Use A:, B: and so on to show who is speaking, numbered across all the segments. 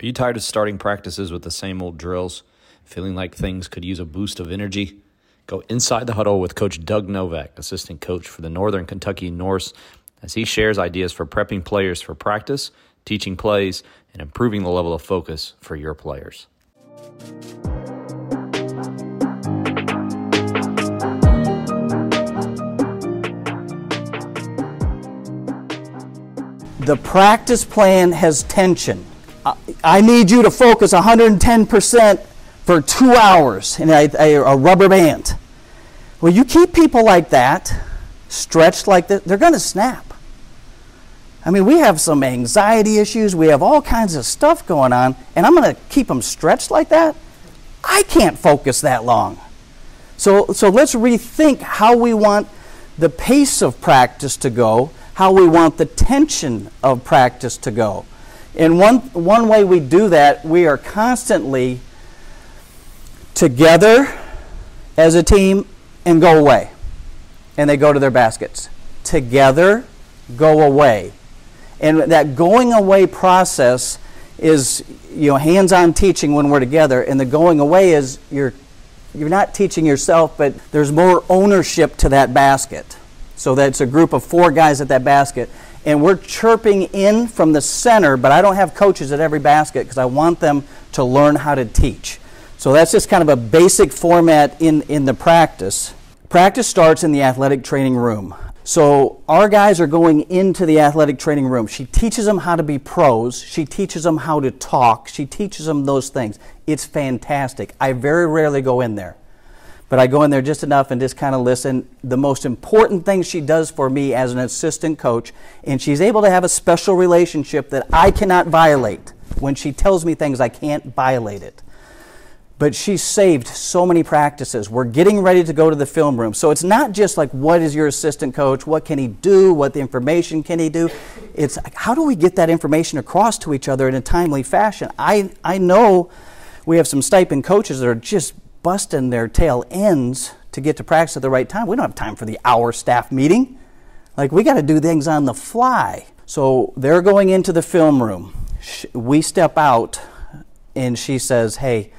A: Are you tired of starting practices with the same old drills? Feeling like things could use a boost of energy? Go inside the huddle with Coach Doug Novak, assistant coach for the Northern Kentucky Norse, as he shares ideas for prepping players for practice, teaching plays, and improving the level of focus for your players.
B: The practice plan has tension. I need you to focus 110% for two hours in a, a, a rubber band. Well, you keep people like that, stretched like that, they're going to snap. I mean, we have some anxiety issues, we have all kinds of stuff going on, and I'm going to keep them stretched like that? I can't focus that long. So, so let's rethink how we want the pace of practice to go, how we want the tension of practice to go. And one, one way we do that, we are constantly together as a team and go away. And they go to their baskets. Together, go away. And that going away process is you know hands-on teaching when we're together and the going away is you're you're not teaching yourself but there's more ownership to that basket so that's a group of four guys at that basket and we're chirping in from the center, but I don't have coaches at every basket because I want them to learn how to teach. So that's just kind of a basic format in, in the practice. Practice starts in the athletic training room. So our guys are going into the athletic training room. She teaches them how to be pros. She teaches them how to talk. She teaches them those things. It's fantastic. I very rarely go in there but I go in there just enough and just kind of listen. The most important thing she does for me as an assistant coach, and she's able to have a special relationship that I cannot violate. When she tells me things, I can't violate it. But she's saved so many practices. We're getting ready to go to the film room. So it's not just like, what is your assistant coach? What can he do? What the information can he do? It's how do we get that information across to each other in a timely fashion? I, I know we have some stipend coaches that are just busting their tail ends to get to practice at the right time. We don't have time for the hour staff meeting. Like, we got to do things on the fly. So they're going into the film room. We step out, and she says, Hey,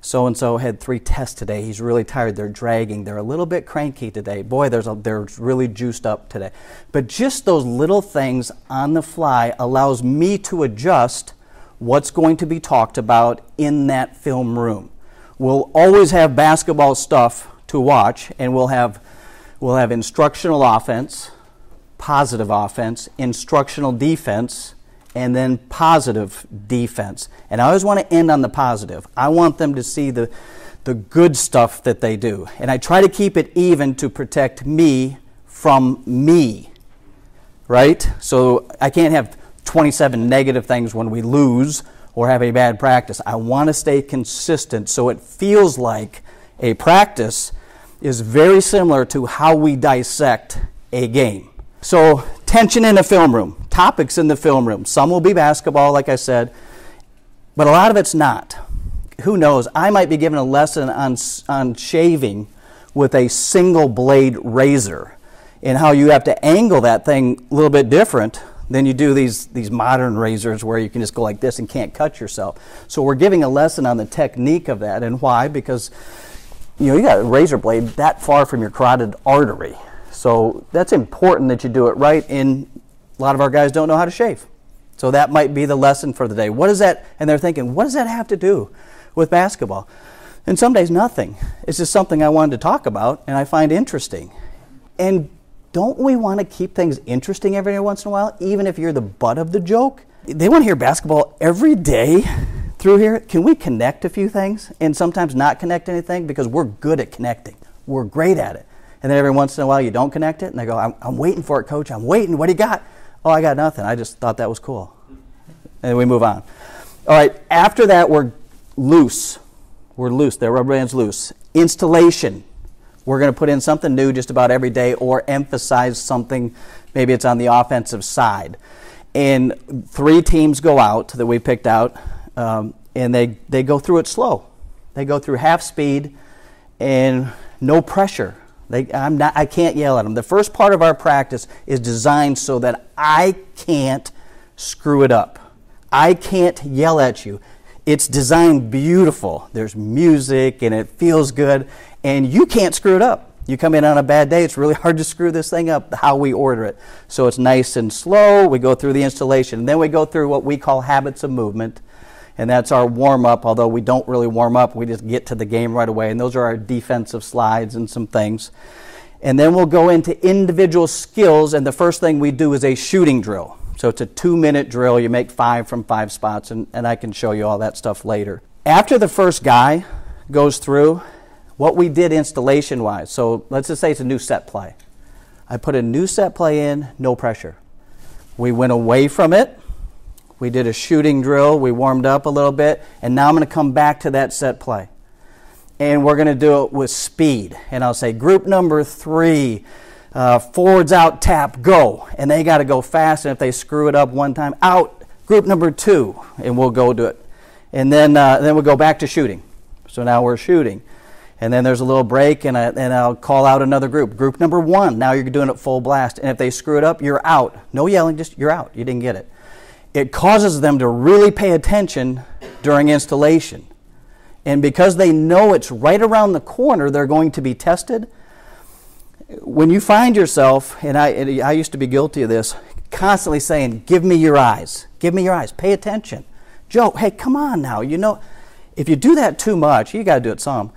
B: so and so had three tests today. He's really tired. They're dragging. They're a little bit cranky today. Boy, there's a, they're really juiced up today. But just those little things on the fly allows me to adjust what's going to be talked about in that film room we'll always have basketball stuff to watch, and we'll have, we'll have instructional offense, positive offense, instructional defense, and then positive defense. And I always want to end on the positive. I want them to see the, the good stuff that they do. And I try to keep it even to protect me from me. Right? So I can't have 27 negative things when we lose or have a bad practice. I want to stay consistent so it feels like a practice is very similar to how we dissect a game. So, tension in the film room, topics in the film room. Some will be basketball, like I said, but a lot of it's not. Who knows? I might be given a lesson on, on shaving with a single blade razor and how you have to angle that thing a little bit different then you do these, these modern razors where you can just go like this and can't cut yourself. So we're giving a lesson on the technique of that. And why? Because you know, you got a razor blade that far from your carotid artery. So that's important that you do it right. And a lot of our guys don't know how to shave. So that might be the lesson for the day. What is that? And they're thinking, what does that have to do with basketball? And some days, nothing. It's just something I wanted to talk about and I find interesting. And don't we want to keep things interesting every once in a while, even if you're the butt of the joke? They want to hear basketball every day through here. Can we connect a few things and sometimes not connect anything because we're good at connecting? We're great at it. And then every once in a while you don't connect it and they go, I'm, I'm waiting for it, coach. I'm waiting. What do you got? Oh, I got nothing. I just thought that was cool. And we move on. All right, after that, we're loose. We're loose. Their rubber band's loose. Installation. We're going to put in something new just about every day or emphasize something. Maybe it's on the offensive side. And three teams go out that we picked out, um, and they, they go through it slow. They go through half speed and no pressure. They, I'm not, I can't yell at them. The first part of our practice is designed so that I can't screw it up. I can't yell at you. It's designed beautiful. There's music and it feels good, and you can't screw it up. You come in on a bad day, it's really hard to screw this thing up how we order it. So it's nice and slow. We go through the installation. And then we go through what we call habits of movement. And that's our warm up, although we don't really warm up. We just get to the game right away. And those are our defensive slides and some things. And then we'll go into individual skills. And the first thing we do is a shooting drill. So it's a two minute drill. You make five from five spots. And, and I can show you all that stuff later. After the first guy goes through, what we did installation wise. So let's just say it's a new set play. I put a new set play in, no pressure. We went away from it. We did a shooting drill. We warmed up a little bit. And now I'm going to come back to that set play. And we're going to do it with speed. And I'll say, group number three, uh, forwards out, tap, go. And they got to go fast. And if they screw it up one time, out. Group number two. And we'll go do it. And then, uh, then we'll go back to shooting. So now we're shooting and then there's a little break, and, I, and I'll call out another group. Group number one, now you're doing it full blast. And if they screw it up, you're out. No yelling, just you're out. You didn't get it. It causes them to really pay attention during installation. And because they know it's right around the corner, they're going to be tested. When you find yourself, and I, I used to be guilty of this, constantly saying, Give me your eyes. Give me your eyes. Pay attention. Joe, hey, come on now. You know, if you do that too much, you got to do it some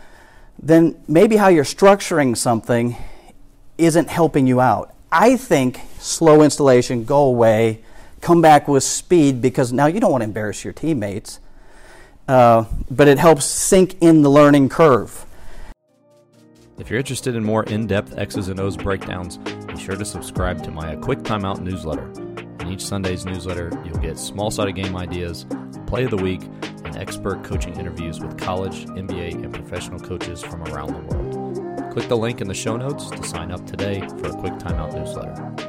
B: then maybe how you're structuring something isn't helping you out. I think slow installation, go away, come back with speed because now you don't want to embarrass your teammates, uh, but it helps sink in the learning curve.
A: If you're interested in more in depth X's and O's breakdowns, be sure to subscribe to my Quick Timeout newsletter. In each Sunday's newsletter, you'll get small sided game ideas, play of the week, expert coaching interviews with college, NBA, and professional coaches from around the world. Click the link in the show notes to sign up today for a quick timeout newsletter.